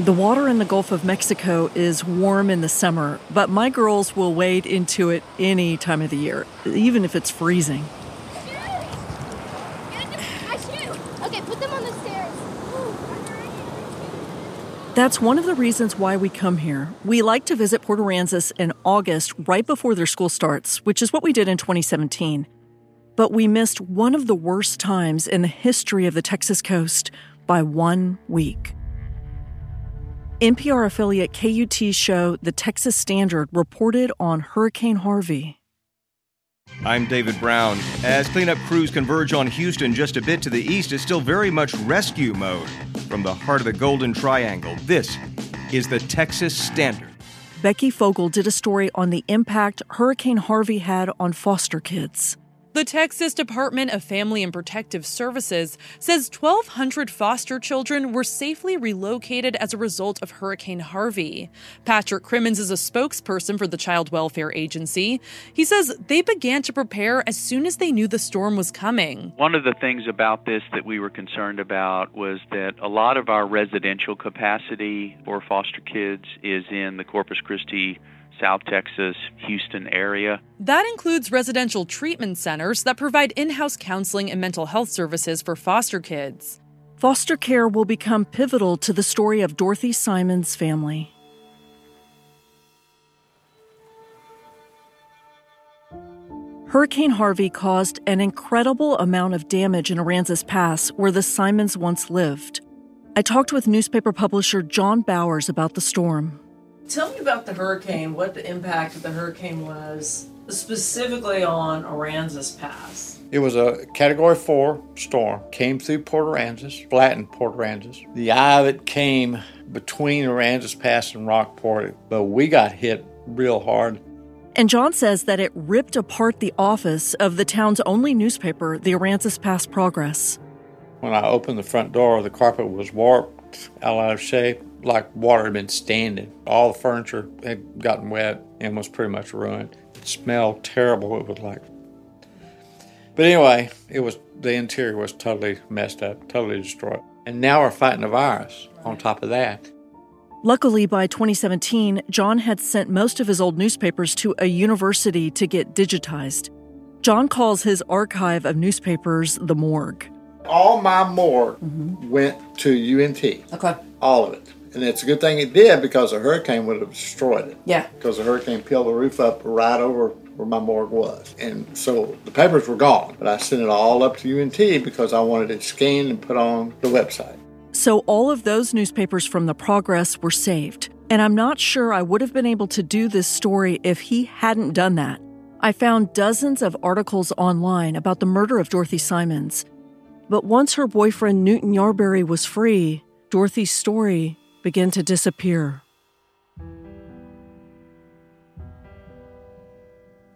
The water in the Gulf of Mexico is warm in the summer, but my girls will wade into it any time of the year, even if it's freezing. That's one of the reasons why we come here. We like to visit Port Aransas in August, right before their school starts, which is what we did in 2017. But we missed one of the worst times in the history of the Texas coast by one week. NPR affiliate KUT show The Texas Standard reported on Hurricane Harvey. I'm David Brown. As cleanup crews converge on Houston just a bit to the east, it's still very much rescue mode. From the heart of the Golden Triangle, this is the Texas Standard. Becky Fogel did a story on the impact Hurricane Harvey had on foster kids. The Texas Department of Family and Protective Services says 1,200 foster children were safely relocated as a result of Hurricane Harvey. Patrick Crimmins is a spokesperson for the Child Welfare Agency. He says they began to prepare as soon as they knew the storm was coming. One of the things about this that we were concerned about was that a lot of our residential capacity for foster kids is in the Corpus Christi South Texas, Houston area. That includes residential treatment centers that provide in house counseling and mental health services for foster kids. Foster care will become pivotal to the story of Dorothy Symons' family. Hurricane Harvey caused an incredible amount of damage in Aransas Pass, where the Symons once lived. I talked with newspaper publisher John Bowers about the storm. Tell me about the hurricane, what the impact of the hurricane was, specifically on Aransas Pass. It was a Category 4 storm, came through Port Aransas, flattened Port Aransas. The eye of it came between Aransas Pass and Rockport, but we got hit real hard. And John says that it ripped apart the office of the town's only newspaper, the Aransas Pass Progress. When I opened the front door, the carpet was warped, out of shape, like water had been standing. All the furniture had gotten wet and was pretty much ruined. It smelled terrible. It was like. But anyway, it was the interior was totally messed up, totally destroyed. And now we're fighting a virus on top of that. Luckily, by 2017, John had sent most of his old newspapers to a university to get digitized. John calls his archive of newspapers the morgue. All my morgue mm-hmm. went to UNT. Okay. All of it. And it's a good thing it did because a hurricane would have destroyed it. Yeah. Because the hurricane peeled the roof up right over where my morgue was. And so the papers were gone, but I sent it all up to UNT because I wanted it scanned and put on the website. So all of those newspapers from the Progress were saved. And I'm not sure I would have been able to do this story if he hadn't done that. I found dozens of articles online about the murder of Dorothy Symons. But once her boyfriend Newton Yarberry was free, Dorothy's story began to disappear.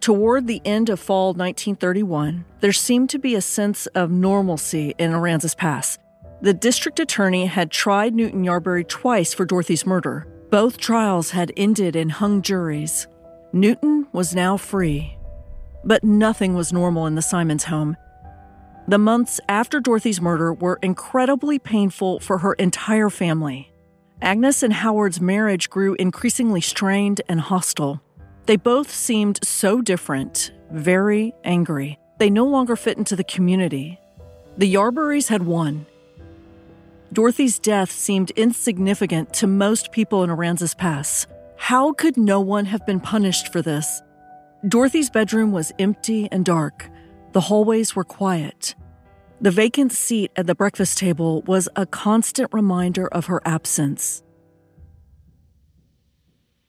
Toward the end of fall 1931, there seemed to be a sense of normalcy in Aransas Pass. The district attorney had tried Newton Yarberry twice for Dorothy's murder. Both trials had ended in hung juries. Newton was now free. But nothing was normal in the Symons home. The months after Dorothy's murder were incredibly painful for her entire family. Agnes and Howard's marriage grew increasingly strained and hostile. They both seemed so different, very angry. They no longer fit into the community. The Yarberrys had won. Dorothy's death seemed insignificant to most people in Aransas Pass. How could no one have been punished for this? Dorothy's bedroom was empty and dark. The hallways were quiet. The vacant seat at the breakfast table was a constant reminder of her absence.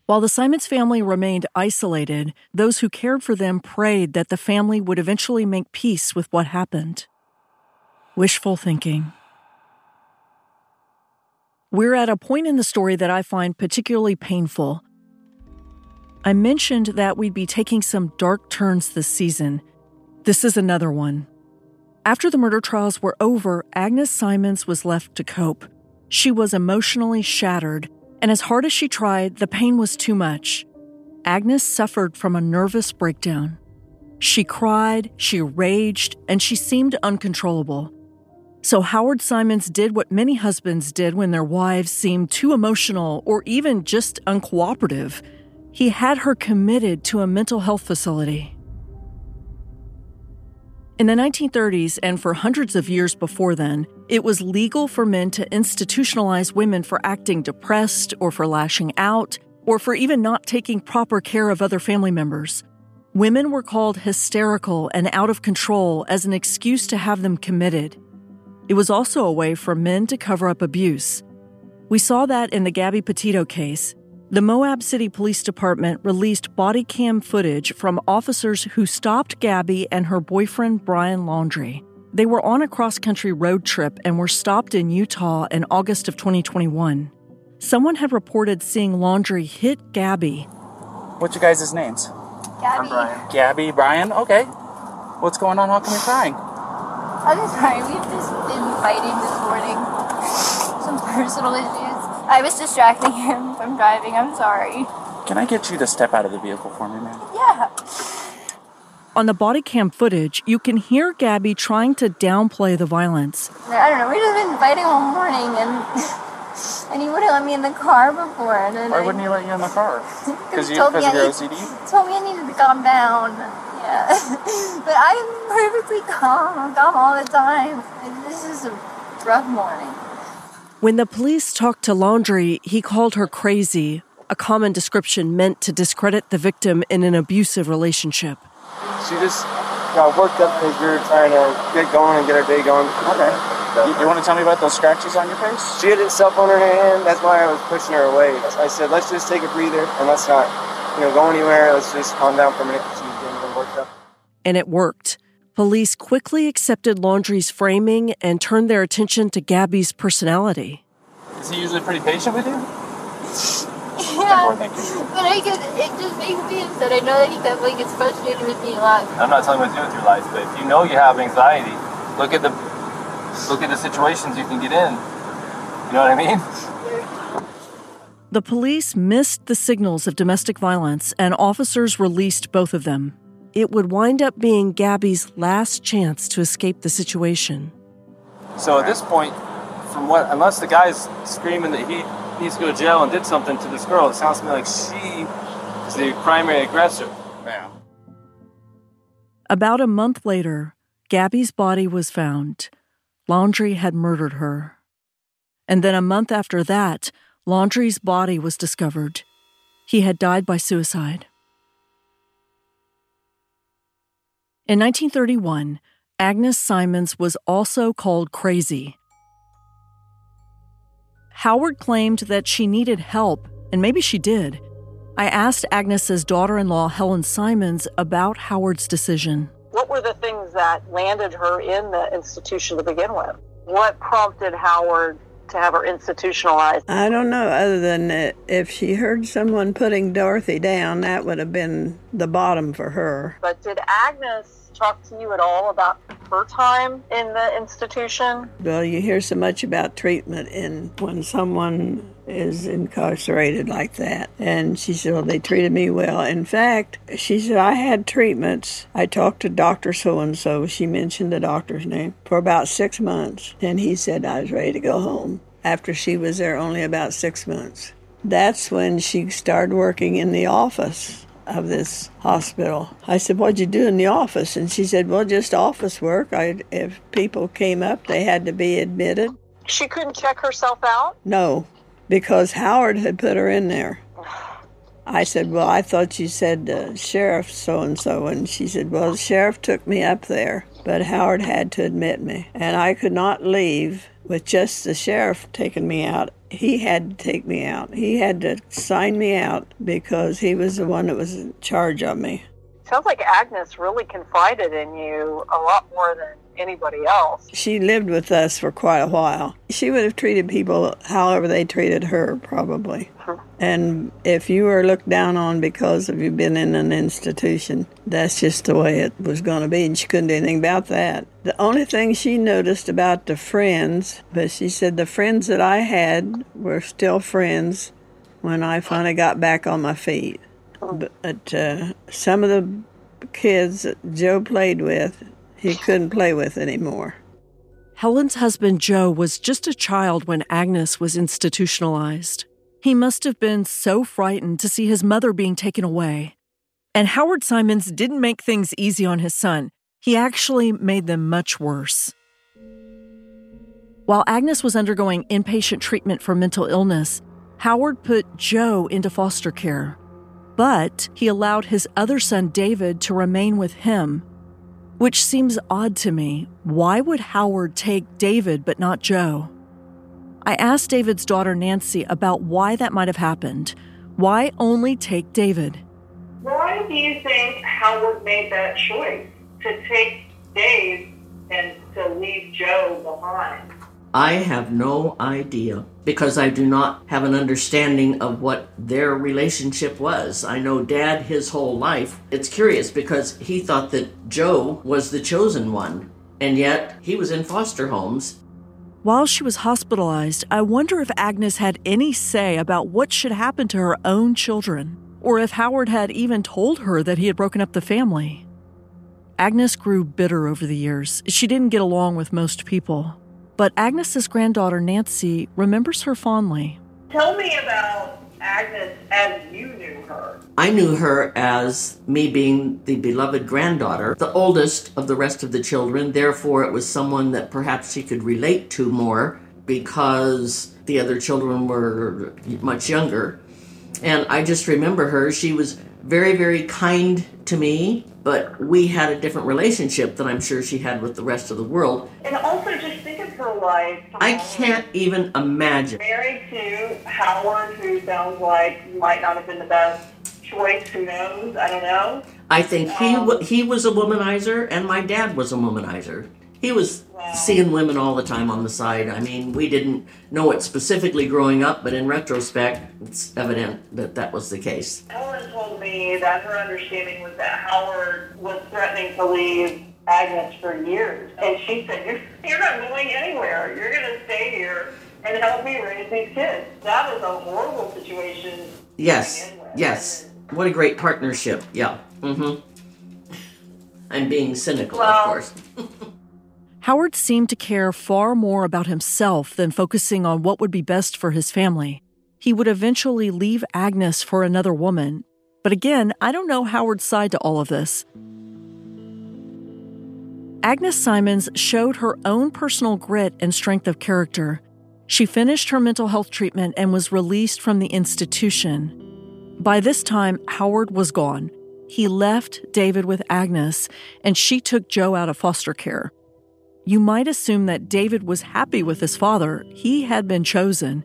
While the Symons family remained isolated, those who cared for them prayed that the family would eventually make peace with what happened. Wishful thinking. We're at a point in the story that I find particularly painful. I mentioned that we'd be taking some dark turns this season. This is another one. After the murder trials were over, Agnes Symons was left to cope. She was emotionally shattered and as hard as she tried, the pain was too much. Agnes suffered from a nervous breakdown. She cried, she raged, and she seemed uncontrollable. So Howard Symons did what many husbands did when their wives seemed too emotional or even just uncooperative. He had her committed to a mental health facility. In the 1930s and for hundreds of years before then, it was legal for men to institutionalize women for acting depressed or for lashing out or for even not taking proper care of other family members. Women were called hysterical and out of control as an excuse to have them committed. It was also a way for men to cover up abuse. We saw that in the Gabby Petito case, the Moab City Police Department released body cam footage from officers who stopped Gabby and her boyfriend Brian Laundrie. They were on a cross country road trip and were stopped in Utah in August of 2021. Someone had reported seeing Laundrie hit Gabby. What's your guys' names? Gabby. I'm Brian. Gabby, Brian? Okay. What's going on? How come you're crying? I'm sorry, we've just been fighting this morning. Some personal issues. I was distracting him from driving. I'm sorry. Can I get you to step out of the vehicle for me, ma'am? Yeah. On the body cam footage, you can hear Gabby trying to downplay the violence. I don't know. We've just been fighting all morning, and and he wouldn't let me in the car before. And then Why I, wouldn't he let you in the car? Because he you, told me because of your need- OCD? told me I needed to calm down. Yeah, but I'm perfectly calm. I'm calm all the time. And this is a rough morning. When the police talked to Laundrie, he called her crazy, a common description meant to discredit the victim in an abusive relationship. She just got worked up because we were trying to get going and get our day going. Okay. You, you want to tell me about those scratches on your face? She had stuff on her hand. That's why I was pushing her away. I said, let's just take a breather and let's not, you know, go anywhere. Let's just calm down for a minute. She was getting worked up. And it worked. Police quickly accepted Laundrie's framing and turned their attention to Gabby's personality. Is he usually pretty patient with you? Yeah, but I get it just makes me upset. I know that he definitely gets frustrated with me a lot. I'm not telling you what to do with your life, but if you know you have anxiety, look at the look at the situations you can get in. You know what I mean? The police missed the signals of domestic violence, and officers released both of them. It would wind up being Gabby's last chance to escape the situation. So at this point, from what unless the guy's screaming that he needs to go to jail and did something to this girl, it sounds to me like she is the primary aggressor. Yeah. About a month later, Gabby's body was found. Laundrie had murdered her. And then a month after that, Laundrie's body was discovered. He had died by suicide. In 1931, Agnes Symons was also called crazy. Howard claimed that she needed help, and maybe she did. I asked Agnes's daughter in law, Helen Symons, about Howard's decision. What were the things that landed her in the institution to begin with? What prompted Howard to have her institutionalized? I don't know, other than that if she heard someone putting Dorothy down, that would have been the bottom for her. But did Agnes talk to you at all about her time in the institution? Well, you hear so much about treatment and when someone is incarcerated like that. And she said, Well, they treated me well. In fact, she said, I had treatments. I talked to Dr. So and so. She mentioned the doctor's name for about six months. And he said I was ready to go home after she was there only about six months. That's when she started working in the office of this hospital. I said, What'd you do in the office? And she said, Well, just office work. I, if people came up, they had to be admitted. She couldn't check herself out? No, because Howard had put her in there. I said, Well, I thought you said uh, Sheriff so and so. And she said, Well, the sheriff took me up there, but Howard had to admit me. And I could not leave with just the sheriff taking me out. He had to take me out. He had to sign me out because he was the one that was in charge of me. Sounds like Agnes really confided in you a lot more than anybody else. She lived with us for quite a while. She would have treated people however they treated her, probably. And if you were looked down on because of you've been in an institution, that's just the way it was going to be, and she couldn't do anything about that. The only thing she noticed about the friends, but she said the friends that I had were still friends when I finally got back on my feet. But uh, some of the kids that Joe played with, he couldn't play with anymore. Helen's husband Joe was just a child when Agnes was institutionalized. He must have been so frightened to see his mother being taken away. And Howard Symons didn't make things easy on his son, he actually made them much worse. While Agnes was undergoing inpatient treatment for mental illness, Howard put Joe into foster care. But he allowed his other son David to remain with him, which seems odd to me. Why would Howard take David but not Joe? I asked David's daughter Nancy about why that might have happened. Why only take David? Why do you think Howard made that choice to take Dave and to leave Joe behind? I have no idea because I do not have an understanding of what their relationship was. I know dad his whole life. It's curious because he thought that Joe was the chosen one, and yet he was in foster homes. While she was hospitalized, I wonder if Agnes had any say about what should happen to her own children, or if Howard had even told her that he had broken up the family. Agnes grew bitter over the years. She didn't get along with most people. But Agnes's granddaughter Nancy remembers her fondly. Tell me about Agnes as you knew her. I knew her as me being the beloved granddaughter, the oldest of the rest of the children. Therefore, it was someone that perhaps she could relate to more because the other children were much younger. And I just remember her. She was very, very kind to me, but we had a different relationship than I'm sure she had with the rest of the world. And also just think of her life. I can't even imagine. Married to Howard, who sounds like might not have been the best choice. Who knows? I don't know. I think he um, w- he was a womanizer, and my dad was a womanizer. He was seeing women all the time on the side. I mean, we didn't know it specifically growing up, but in retrospect, it's evident that that was the case. Told me that her understanding was that Howard was threatening to leave Agnes for years, and she said, "You're you're not going anywhere. You're going to stay here and help me raise these kids." That was a horrible situation. Yes, yes. What a great partnership. Yeah. Mm-hmm. I'm being cynical, Well- of course. Howard seemed to care far more about himself than focusing on what would be best for his family. He would eventually leave Agnes for another woman. But again, I don't know Howard's side to all of this. Agnes Symons showed her own personal grit and strength of character. She finished her mental health treatment and was released from the institution. By this time, Howard was gone. He left David with Agnes, and she took Joe out of foster care. You might assume that David was happy with his father. He had been chosen.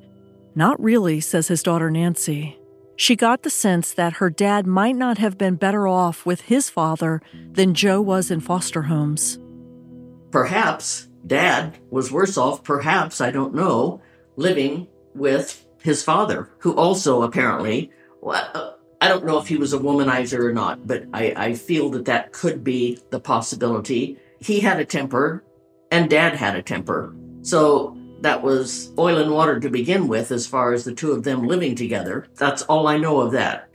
Not really, says his daughter Nancy. She got the sense that her dad might not have been better off with his father than Joe was in foster homes. Perhaps dad was worse off, perhaps, I don't know, living with his father, who also apparently, well, I don't know if he was a womanizer or not, but I, I feel that that could be the possibility. He had a temper, and dad had a temper. So that was oil and water to begin with, as far as the two of them living together. That's all I know of that.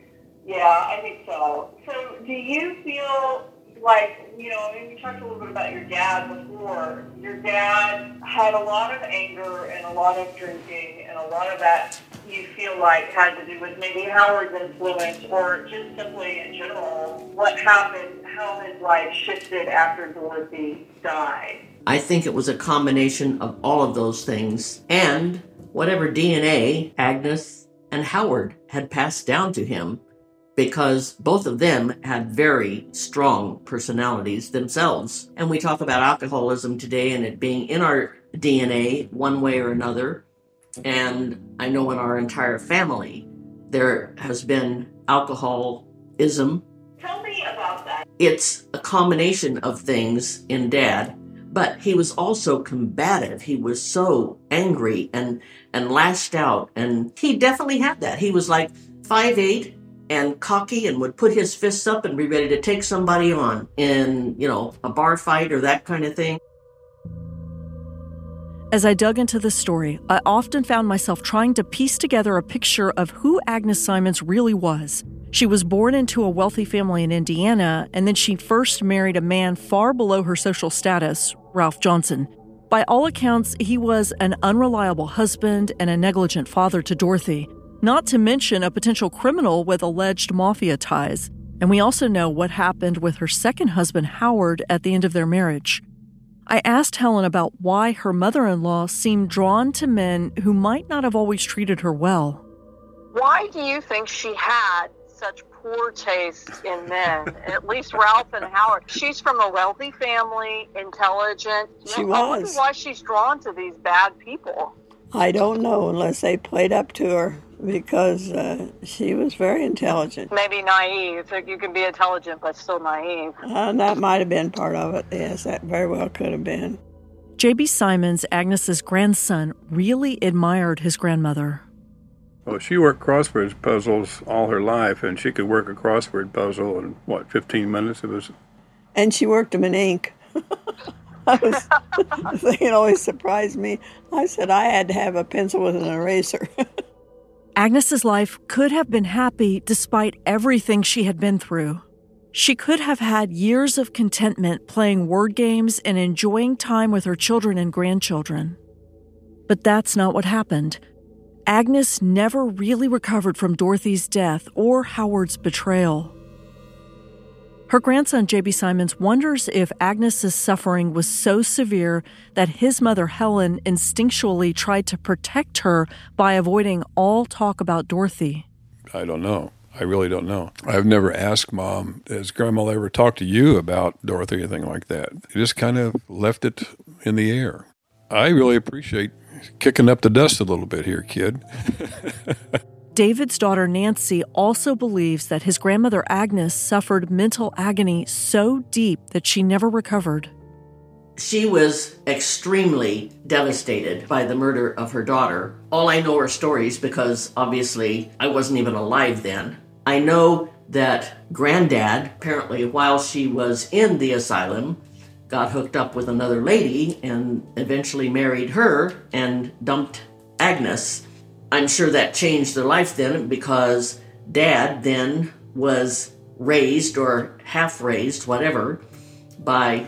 Yeah, I think so. So, do you feel like you know? I mean, we talked a little bit about your dad before. Your dad had a lot of anger and a lot of drinking, and a lot of that you feel like had to do with maybe Howard's influence, or just simply in general, what happened, how his life shifted after Dorothy died. I think it was a combination of all of those things and whatever DNA Agnes and Howard had passed down to him. because both of them had very strong personalities themselves. And we talk about alcoholism today and it being in our DNA one way or another. And I know in our entire family, there has been alcoholism. Tell me about that. It's a combination of things in dad, but he was also combative. He was so angry and, and lashed out. And he definitely had that. He was like five eight and cocky and would put his fists up and be ready to take somebody on in, you know, a bar fight or that kind of thing. As I dug into this story, I often found myself trying to piece together a picture of who Agnes Symons really was. She was born into a wealthy family in Indiana, and then she first married a man far below her social status, Ralph Johnson. By all accounts, he was an unreliable husband and a negligent father to Dorothy, not to mention a potential criminal with alleged mafia ties. And we also know what happened with her second husband, Howard, at the end of their marriage. I asked Helen about why her mother in law seemed drawn to men who might not have always treated her well. Why do you think she had such poor taste in men? At least Ralph and Howard. She's from a wealthy family, intelligent. She I wonder was. why she's drawn to these bad people. I don't know unless they played up to her because uh, she was very intelligent. Maybe naive. So You can be intelligent but still naive. Uh, that might have been part of it. Yes, that very well could have been. J.B. Symons, Agnes's grandson, really admired his grandmother. Well, she worked crossword puzzles all her life, and she could work a crossword puzzle in what, 15 minutes? It was. And she worked them in ink. I was, the thing that always surprised me. I said I had to have a pencil with an eraser. Agnes's life could have been happy despite everything she had been through. She could have had years of contentment playing word games and enjoying time with her children and grandchildren. But that's not what happened. Agnes never really recovered from Dorothy's death or Howard's betrayal. Her grandson, J.B. Symons, wonders if Agnes's suffering was so severe that his mother, Helen, instinctually tried to protect her by avoiding all talk about Dorothy. I don't know. I really don't know. I've never asked mom, has grandma ever talked to you about Dorothy or anything like that? It just kind of left it in the air. I really appreciate kicking up the dust a little bit here, kid. David's daughter Nancy also believes that his grandmother Agnes suffered mental agony so deep that she never recovered. She was extremely devastated by the murder of her daughter. All I know are stories because obviously I wasn't even alive then. I know that granddad, apparently, while she was in the asylum, got hooked up with another lady and eventually married her and dumped Agnes. I'm sure that changed their life then because dad then was raised or half raised, whatever, by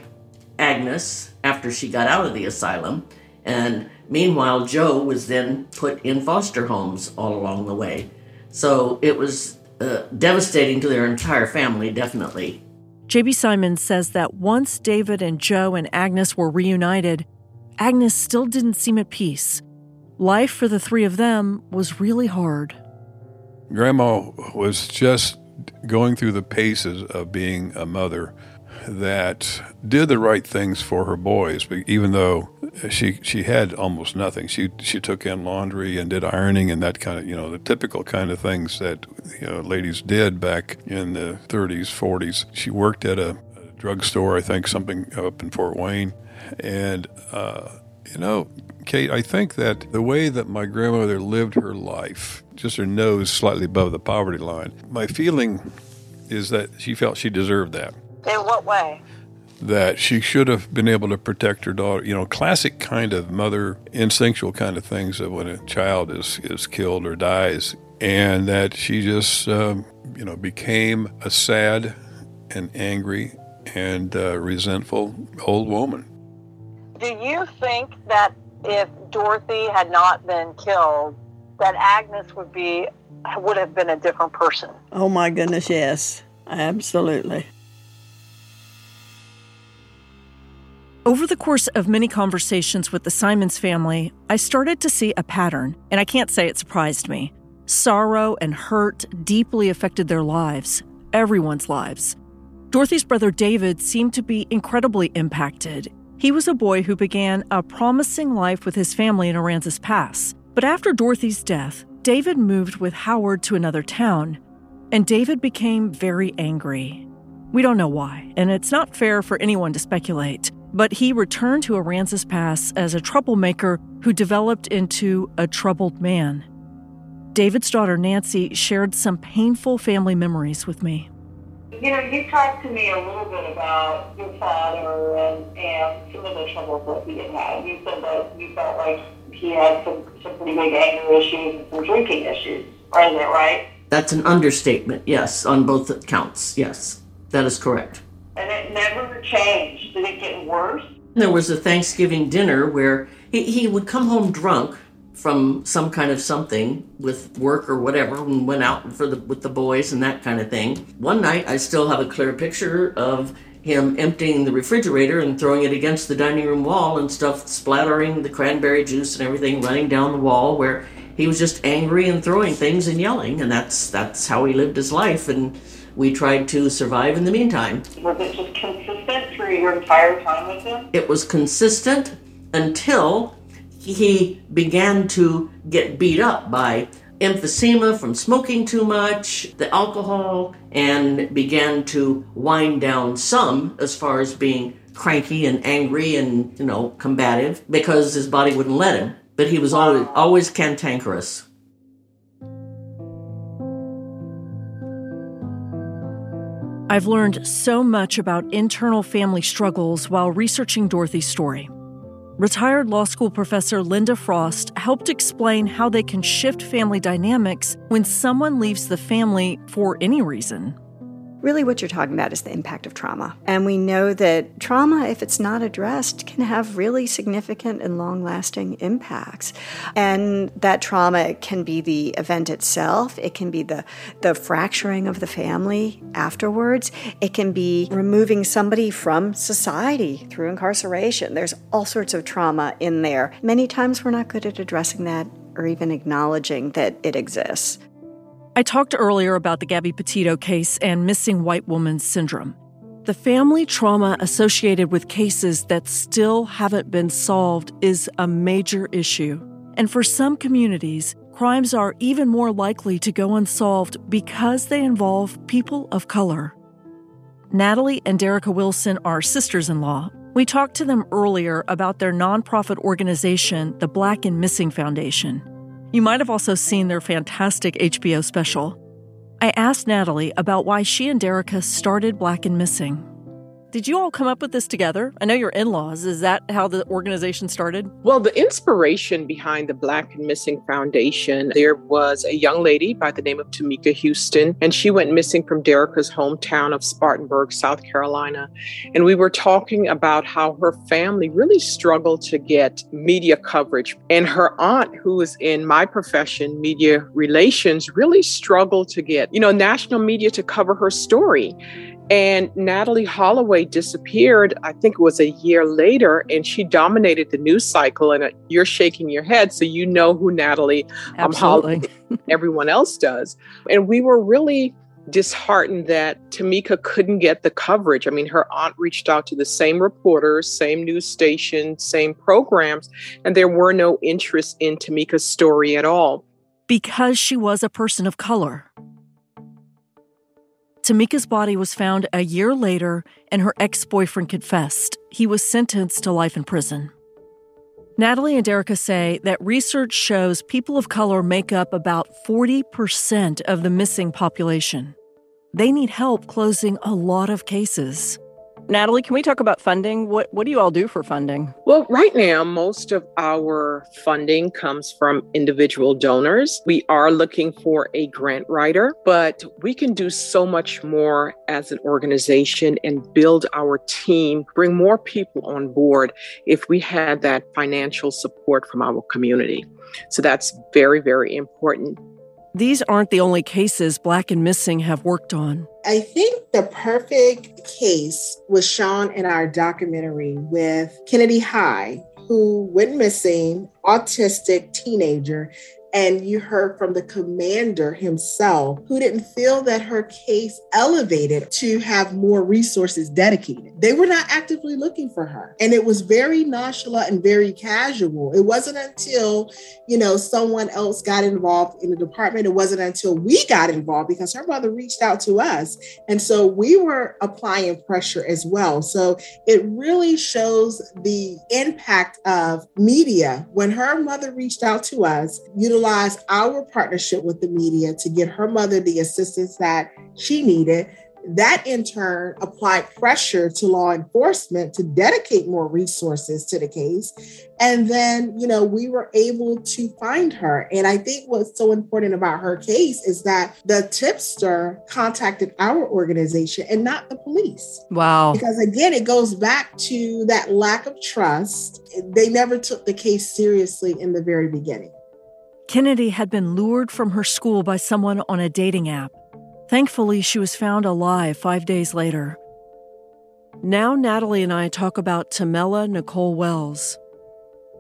Agnes after she got out of the asylum. And meanwhile, Joe was then put in foster homes all along the way. So it was uh, devastating to their entire family, definitely. J.B. Symons says that once David and Joe and Agnes were reunited, Agnes still didn't seem at peace. Life for the three of them was really hard. Grandma was just going through the paces of being a mother that did the right things for her boys, even though she she had almost nothing, she she took in laundry and did ironing and that kind of you know the typical kind of things that you know ladies did back in the 30s, 40s. She worked at a, a drugstore, I think something up in Fort Wayne, and uh, you know. Kate, I think that the way that my grandmother lived her life, just her nose slightly above the poverty line, my feeling is that she felt she deserved that In what way? That she should have been able to protect her daughter. You know, classic kind of mother instinctual kind of things of when a child is is killed or dies, and that she just um, you know became a sad and angry and uh, resentful old woman. Do you think that if Dorothy had not been killed, that Agnes would be would have been a different person? Oh my goodness, yes, absolutely. Over the course of many conversations with the Symons family, I started to see a pattern, and I can't say it surprised me. Sorrow and hurt deeply affected their lives, everyone's lives. Dorothy's brother David seemed to be incredibly impacted. He was a boy who began a promising life with his family in Aransas Pass. But after Dorothy's death, David moved with Howard to another town, and David became very angry. We don't know why, and it's not fair for anyone to speculate, but he returned to Aransas Pass as a troublemaker who developed into a troubled man. David's daughter Nancy shared some painful family memories with me. You know, you talked to me a little bit about your father and, and some of the troubles that he had had. You said that you felt like he had some, some pretty big anger issues and some drinking issues. Is that right? That's an understatement, yes, on both accounts. Yes, that is correct. And it never changed. Did it get worse? There was a Thanksgiving dinner where he, he would come home drunk from some kind of something with work or whatever and went out for the with the boys and that kind of thing. One night I still have a clear picture of him emptying the refrigerator and throwing it against the dining room wall and stuff splattering the cranberry juice and everything running down the wall where he was just angry and throwing things and yelling and that's that's how he lived his life and we tried to survive in the meantime. Was it just consistent through your entire time with him? It was consistent until he began to get beat up by emphysema from smoking too much, the alcohol, and began to wind down some as far as being cranky and angry and, you know, combative because his body wouldn't let him. But he was always, always cantankerous. I've learned so much about internal family struggles while researching Dorothy's story. Retired law school professor Linda Frost helped explain how they can shift family dynamics when someone leaves the family for any reason. Really, what you're talking about is the impact of trauma. And we know that trauma, if it's not addressed, can have really significant and long lasting impacts. And that trauma can be the event itself, it can be the, the fracturing of the family afterwards, it can be removing somebody from society through incarceration. There's all sorts of trauma in there. Many times we're not good at addressing that or even acknowledging that it exists. I talked earlier about the Gabby Petito case and missing white woman syndrome. The family trauma associated with cases that still haven't been solved is a major issue. And for some communities, crimes are even more likely to go unsolved because they involve people of color. Natalie and Derica Wilson are sisters in law. We talked to them earlier about their nonprofit organization, the Black and Missing Foundation. You might have also seen their fantastic HBO special. I asked Natalie about why she and Derica started Black and Missing. Did you all come up with this together? I know you're in laws. Is that how the organization started? Well, the inspiration behind the Black and Missing Foundation, there was a young lady by the name of Tamika Huston, and she went missing from Derica's hometown of Spartanburg, South Carolina. And we were talking about how her family really struggled to get media coverage. And her aunt, who is in my profession, media relations, really struggled to get, you know, national media to cover her story. And Natalee Holloway disappeared, I think it was a year later, and she dominated the news cycle. And uh, you're shaking your head, so you know who Natalee um, Holloway, everyone else does. And we were really disheartened that Tamika couldn't get the coverage. I mean, her aunt reached out to the same reporters, same news station, same programs, and there were no interest in Tamika's story at all. Because she was a person of color. Tamika's body was found a year later, and her ex boyfriend confessed. He was sentenced to life in prison. Natalie and Derica say that research shows people of color make up about 40% of the missing population. They need help closing a lot of cases. Natalie, can we talk about funding? What what do you all do for funding? Well, right now, most of our funding comes from individual donors. We are looking for a grant writer, but we can do so much more as an organization and build our team, bring more people on board if we had that financial support from our community. So that's very, very important. These aren't the only cases Black and Missing have worked on. I think the perfect case was shown in our documentary with Kennedy High, who went missing, autistic teenager, And you heard from the commander himself, who didn't feel that her case elevated to have more resources dedicated. They were not actively looking for her. And it was very nonchalant and very casual. It wasn't until, you know, someone else got involved in the department. It wasn't until we got involved because her mother reached out to us. And so we were applying pressure as well. So it really shows the impact of media. When her mother reached out to us, utilized our partnership with the media to get her mother the assistance that she needed. That in turn applied pressure to law enforcement to dedicate more resources to the case. And then, you know, we were able to find her. And I think what's so important about her case is that the tipster contacted our organization and not the police. Wow. Because again, it goes back to that lack of trust. They never took the case seriously in the very beginning. Kennedy had been lured from her school by someone on a dating app. Thankfully, she was found alive five days later. Now, Natalie and I talk about Tamela Nicole Wells.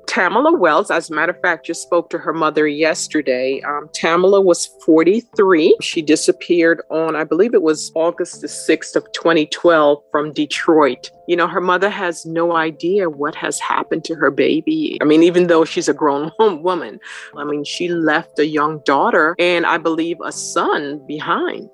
Tamala Wells, as a matter of fact, just spoke to her mother yesterday. Um, Tamala was 43. She disappeared on, I believe it was August the 6th of 2012 from Detroit. You know, her mother has no idea what has happened to her baby. I mean, even though she's a grown woman, I mean, she left a young daughter and I believe a son behind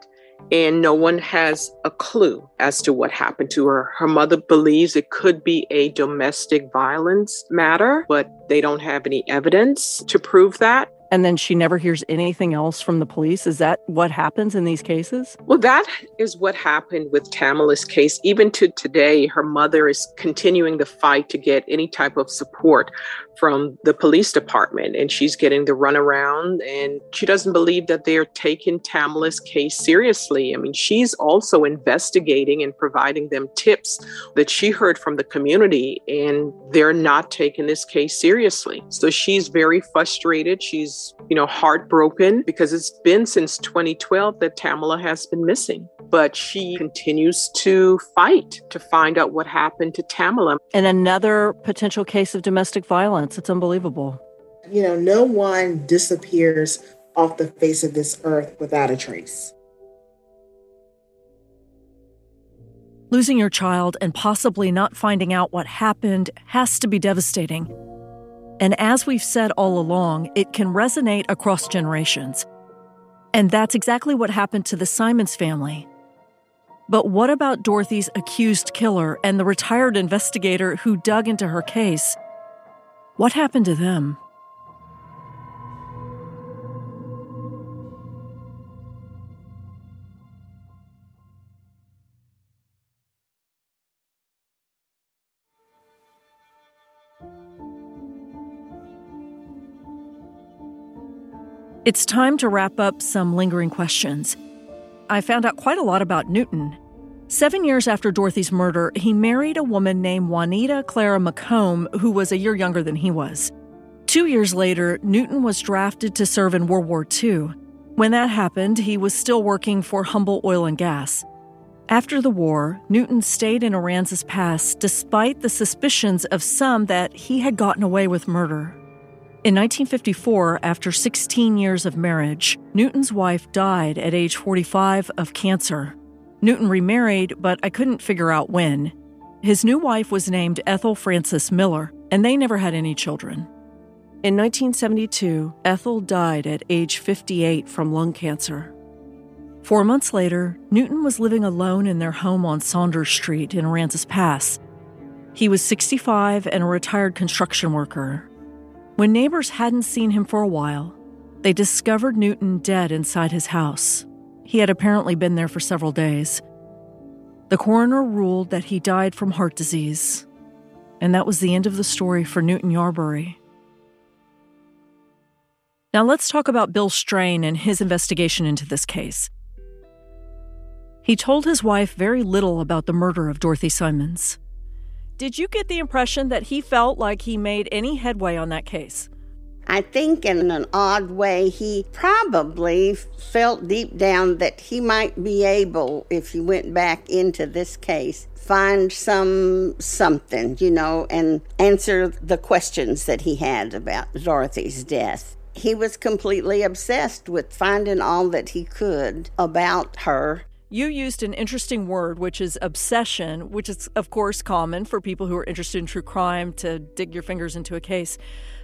and no one has a clue as to what happened to her. Her mother believes it could be a domestic violence matter, but they don't have any evidence to prove that. And then she never hears anything else from the police. Is that what happens in these cases? Well, that is what happened with Tamala's case. Even to today, her mother is continuing the fight to get any type of support from the police department and she's getting the runaround and she doesn't believe that they're taking Tamala's case seriously. I mean, she's also investigating and providing them tips that she heard from the community and they're not taking this case seriously. So she's very frustrated. She's, you know, heartbroken because it's been since 2012 that Tamala has been missing. But she continues to fight to find out what happened to Tamala. And another potential case of domestic violence. It's unbelievable. You know, no one disappears off the face of this earth without a trace. Losing your child and possibly not finding out what happened has to be devastating. And as we've said all along, it can resonate across generations. And that's exactly what happened to the Symons family. But what about Dorothy's accused killer and the retired investigator who dug into her case? What happened to them? It's time to wrap up some lingering questions. I found out quite a lot about Newton. Seven years after Dorothy's murder, he married a woman named Juanita Clara McComb, who was a year younger than he was. Two years later, Newton was drafted to serve in World War II. When that happened, he was still working for Humble Oil and Gas. After the war, Newton stayed in Aransas Pass despite the suspicions of some that he had gotten away with murder. In 1954, after 16 years of marriage, Newton's wife died at age 45 of cancer. Newton remarried, but I couldn't figure out when. His new wife was named Ethel Frances Miller, and they never had any children. In 1972, Ethel died at age 58 from lung cancer. Four months later, Newton was living alone in their home on Saunders Street in Aransas Pass. He was 65 and a retired construction worker. When neighbors hadn't seen him for a while, they discovered Newton dead inside his house. He had apparently been there for several days. The coroner ruled that he died from heart disease, and that was the end of the story for Newton Yarberry. Now let's talk about Bill Strain and his investigation into this case. He told his wife very little about the murder of Dorothy Symons. Did you get the impression that he felt like he made any headway on that case? I think, in an odd way, he probably felt deep down that he might be able, if he went back into this case, find some something, you know, and answer the questions that he had about Dorothy's death. He was completely obsessed with finding all that he could about her. You used an interesting word, which is obsession, which is, of course, common for people who are interested in true crime to dig your fingers into a case.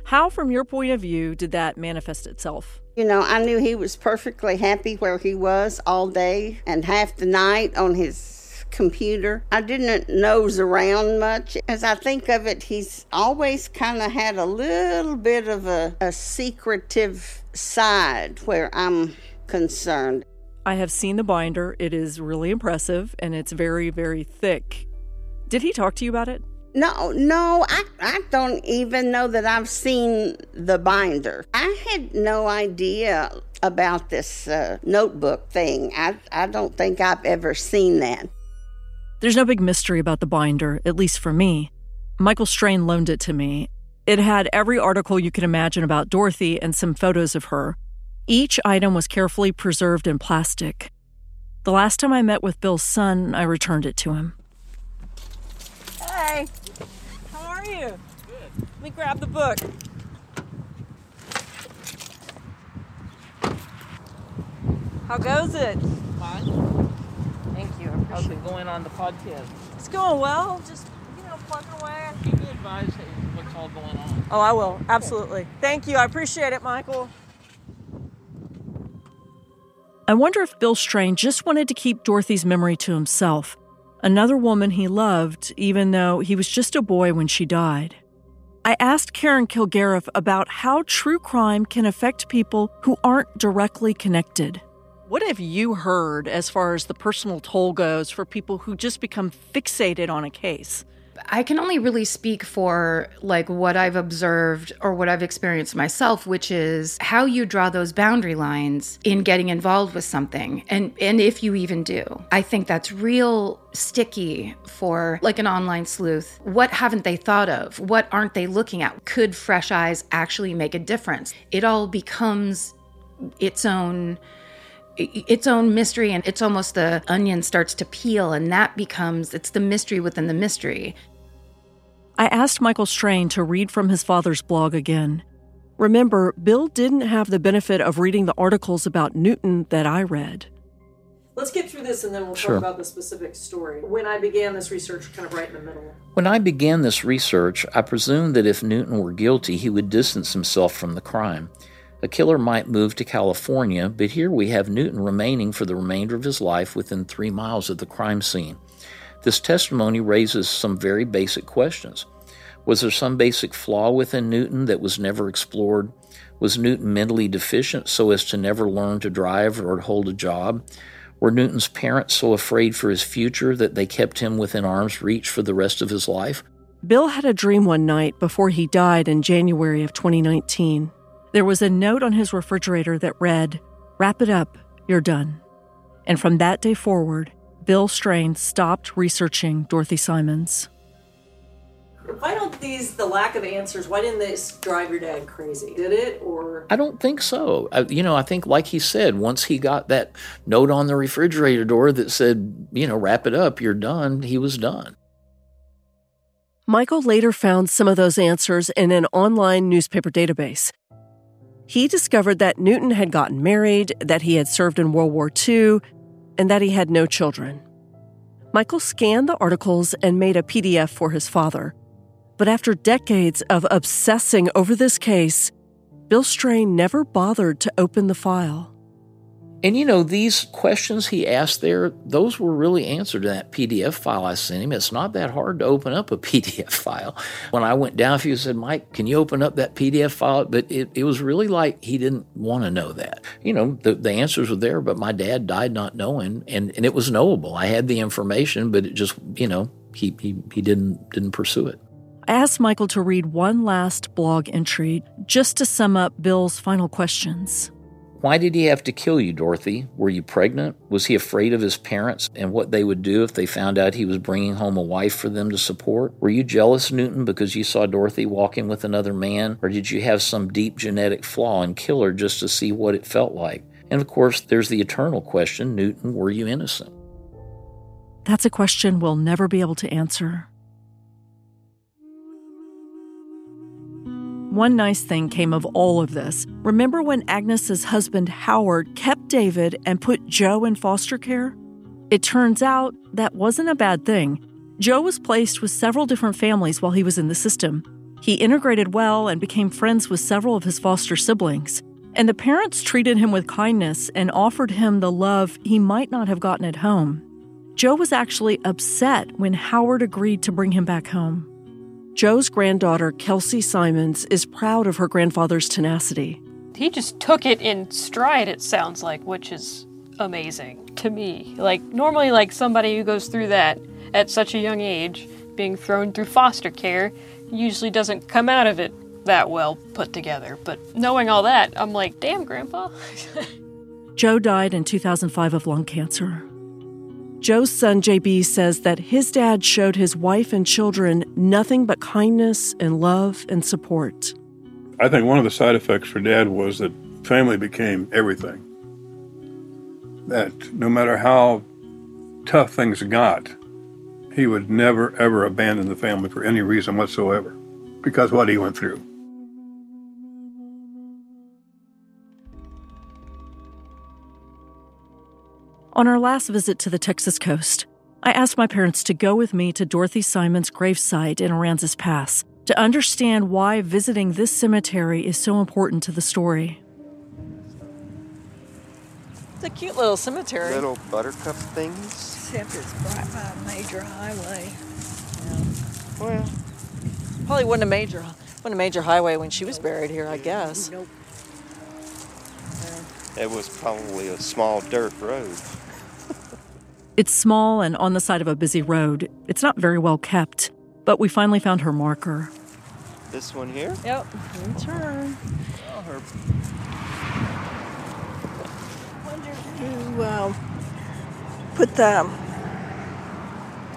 How, from your point of view, did that manifest itself? You know, I knew he was perfectly happy where he was all day and half the night on his computer. I didn't nose around much. As I think of it, he's always kind of had a little bit of a, a secretive side where I'm concerned. I have seen the binder. It is really impressive and it's very, very thick. Did he talk to you about it? No, no, I, I don't even know that I've seen the binder. I had no idea about this uh, notebook thing. I, I don't think I've ever seen that. There's no big mystery about the binder, at least for me. Michael Strain loaned it to me. It had every article you could imagine about Dorothy and some photos of her. Each item was carefully preserved in plastic. The last time I met with Bill's son, I returned it to him. Hey, how are you? Good. Let me grab the book. How goes it? Fine. Thank you. I How's it going on the podcast? It's going well. Just you know, plugging away. Keep me advised what's all going on. Oh, I will. Absolutely. Thank you. I appreciate it, Michael. I wonder if Bill Strain just wanted to keep Dorothy's memory to himself. Another woman he loved, even though he was just a boy when she died. I asked Karen Kilgariff about how true crime can affect people who aren't directly connected. What have you heard as far as the personal toll goes for people who just become fixated on a case? I can only really speak for like what I've observed or what I've experienced myself, which is how you draw those boundary lines in getting involved with something and and if you even do. I think that's real sticky for like an online sleuth. What haven't they thought of? What aren't they looking at? Could fresh eyes actually make a difference? It all becomes its own its own mystery and it's almost the onion starts to peel and that becomes it's the mystery within the mystery I asked Michael Strain to read from his father's blog again. Remember, Bill didn't have the benefit of reading the articles about Newton that I read. Let's get through this and then we'll Sure. talk about the specific story. When I began this research, kind of right in the middle. When I began this research, I presumed that if Newton were guilty, he would distance himself from the crime. A killer might move to California, but here we have Newton remaining for the remainder of his life within three miles of the crime scene. This testimony raises some very basic questions. Was there some basic flaw within Newton that was never explored? Was Newton mentally deficient so as to never learn to drive or hold a job? Were Newton's parents so afraid for his future that they kept him within arm's reach for the rest of his life? Bill had a dream one night before he died in January of 2019. There was a note on his refrigerator that read, Wrap it up, you're done. And from that day forward, Bill Strain stopped researching Dorothy Symons. Why don't these, the lack of answers, why didn't this drive your dad crazy? Did it or? I don't think so. I, you know, I think, like he said, once he got that note on the refrigerator door that said, you know, wrap it up, you're done, he was done. Michael later found some of those answers in an online newspaper database. He discovered that Newton had gotten married, that he had served in World War II, and that he had no children. Michael scanned the articles and made a PDF for his father. But after decades of obsessing over this case, Bill Strain never bothered to open the file. And you know, these questions he asked there, those were really answered in that PDF file I sent him. It's not that hard to open up a PDF file. When I went down, he said, Mike, can you open up that PDF file? But it, it was really like he didn't want to know that. You know, the, the answers were there, but my dad died not knowing, and, and it was knowable. I had the information, but it just, you know, he, he, he didn't didn't pursue it. I asked Michael to read one last blog entry just to sum up Bill's final questions. Why did he have to kill you, Dorothy? Were you pregnant? Was he afraid of his parents and what they would do if they found out he was bringing home a wife for them to support? Were you jealous, Newton, because you saw Dorothy walking with another man? Or did you have some deep genetic flaw and kill her just to see what it felt like? And of course, there's the eternal question Newton, were you innocent? That's a question we'll never be able to answer. One nice thing came of all of this. Remember when Agnes's husband Howard kept David and put Joe in foster care? It turns out that wasn't a bad thing. Joe was placed with several different families while he was in the system. He integrated well and became friends with several of his foster siblings. And the parents treated him with kindness and offered him the love he might not have gotten at home. Joe was actually upset when Howard agreed to bring him back home. Joe's granddaughter, Kelsey Symons, is proud of her grandfather's tenacity. He just took it in stride, it sounds like, which is amazing to me. Like, normally, like somebody who goes through that at such a young age, being thrown through foster care, usually doesn't come out of it that well put together. But knowing all that, I'm like, damn, Grandpa. Joe died in 2005 of lung cancer. Joe's son, JB, says that his dad showed his wife and children nothing but kindness and love and support. I think one of the side effects for dad was that family became everything. That no matter how tough things got, he would never ever abandon the family for any reason whatsoever because what he went through. On our last visit to the Texas coast, I asked my parents to go with me to Dorothy Symons' gravesite in Aransas Pass to understand why visiting this cemetery is so important to the story. It's a cute little cemetery. Little buttercup things. Except it's right by a major highway. Well, probably wasn't a major wasn't a major highway when she was buried here, I guess. Nope. It was probably a small dirt road. It's small and on the side of a busy road. It's not very well kept, but we finally found her marker. This one here? Yep, it's her. Oh, her. Wonder Who uh, put the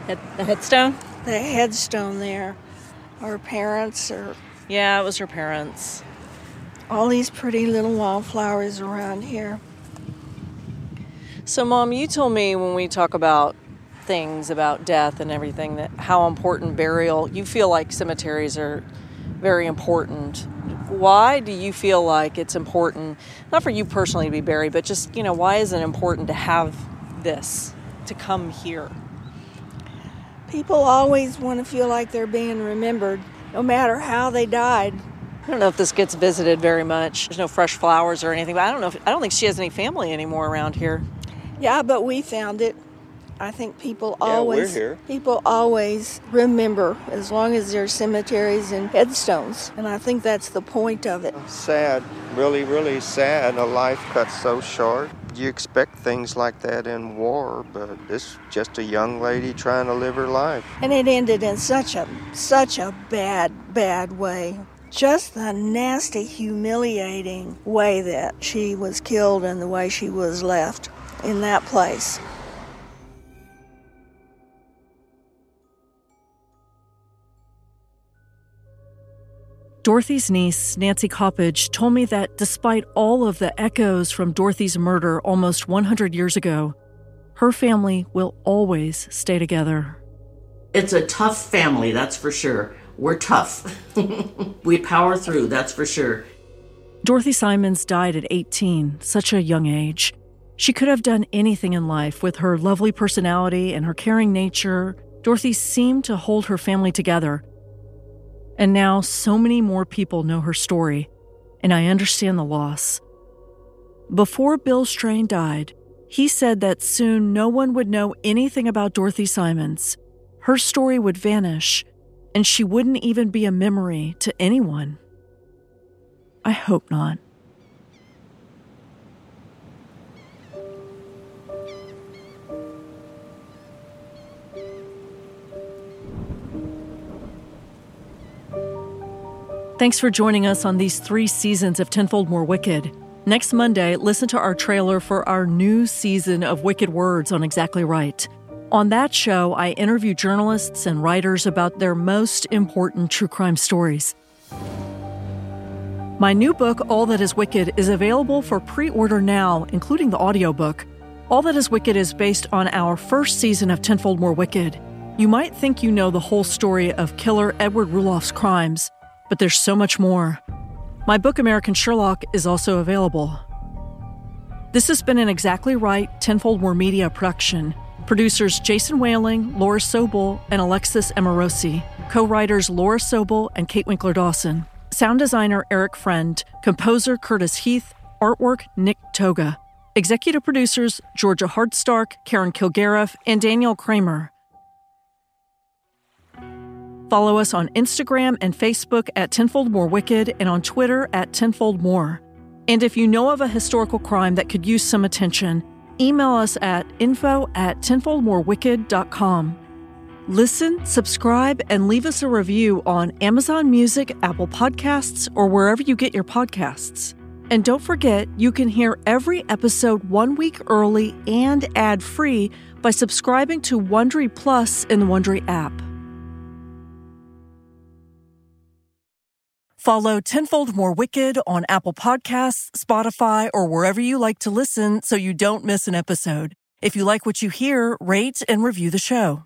Head, the headstone? the headstone there? Her parents or Yeah, it was her parents. all these pretty little wildflowers around here. So, Mom, you told me when we talk about things about death and everything that how important burial, you feel like cemeteries are very important. Why do you feel like it's important, not for you personally to be buried, but just, you know, why is it important to have this, to come here? People always want to feel like they're being remembered, no matter how they died. I don't know if this gets visited very much. There's no fresh flowers or anything, but I don't know if, I don't think she has any family anymore around here. Yeah, but we found it. I think people Yeah, always people always remember as long as there are cemeteries and headstones, and I think that's the point of it. Sad, really, really sad. A life cut so short. You expect things like that in war, but this just a young lady trying to live her life. And it ended in such a such a bad bad way. Just the nasty, humiliating way that she was killed and the way she was left in that place. Dorothy's niece, Nancy Coppage, told me that despite all of the echoes from Dorothy's murder almost 100 years ago, her family will always stay together. It's a tough family, that's for sure. We're tough. we power through, that's for sure. Dorothy Symons died at 18, such a young age. She could have done anything in life with her lovely personality and her caring nature. Dorothy seemed to hold her family together. And now so many more people know her story, and I understand the loss. Before Bill Strain died, he said that soon no one would know anything about Dorothy Symons. Her story would vanish, and she wouldn't even be a memory to anyone. I hope not. Thanks for joining us on these three seasons of Tenfold More Wicked. Next Monday, listen to our trailer for our new season of Wicked Words on Exactly Right. On that show, I interview journalists and writers about their most important true crime stories. My new book, All That Is Wicked, is available for pre order now, including the audiobook. All That Is Wicked is based on our first season of Tenfold More Wicked. You might think you know the whole story of killer Edward Ruloff's crimes, but there's so much more. My book, American Sherlock, is also available. This has been an Exactly Right Tenfold More Media production. Producers Jason Whaling, Laura Sobel, and Alexis Amorosi. Co writers Laura Sobel and Kate Winkler Dawson. Sound designer Eric Friend. Composer Curtis Heath. Artwork Nick Toga. Executive producers Georgia Hardstark, Karen Kilgariff, and Daniel Kramer. Follow us on Instagram and Facebook at Tenfold More Wicked and on Twitter at Tenfold More. And if you know of a historical crime that could use some attention, email us at info at tenfoldmorewicked.com. Listen, subscribe, and leave us a review on Amazon Music, Apple Podcasts, or wherever you get your podcasts. And don't forget, you can hear every episode one week early and ad free by subscribing to Wondery Plus in the Wondery app. Follow Tenfold More Wicked on Apple Podcasts, Spotify, or wherever you like to listen so you don't miss an episode. If you like what you hear, rate and review the show.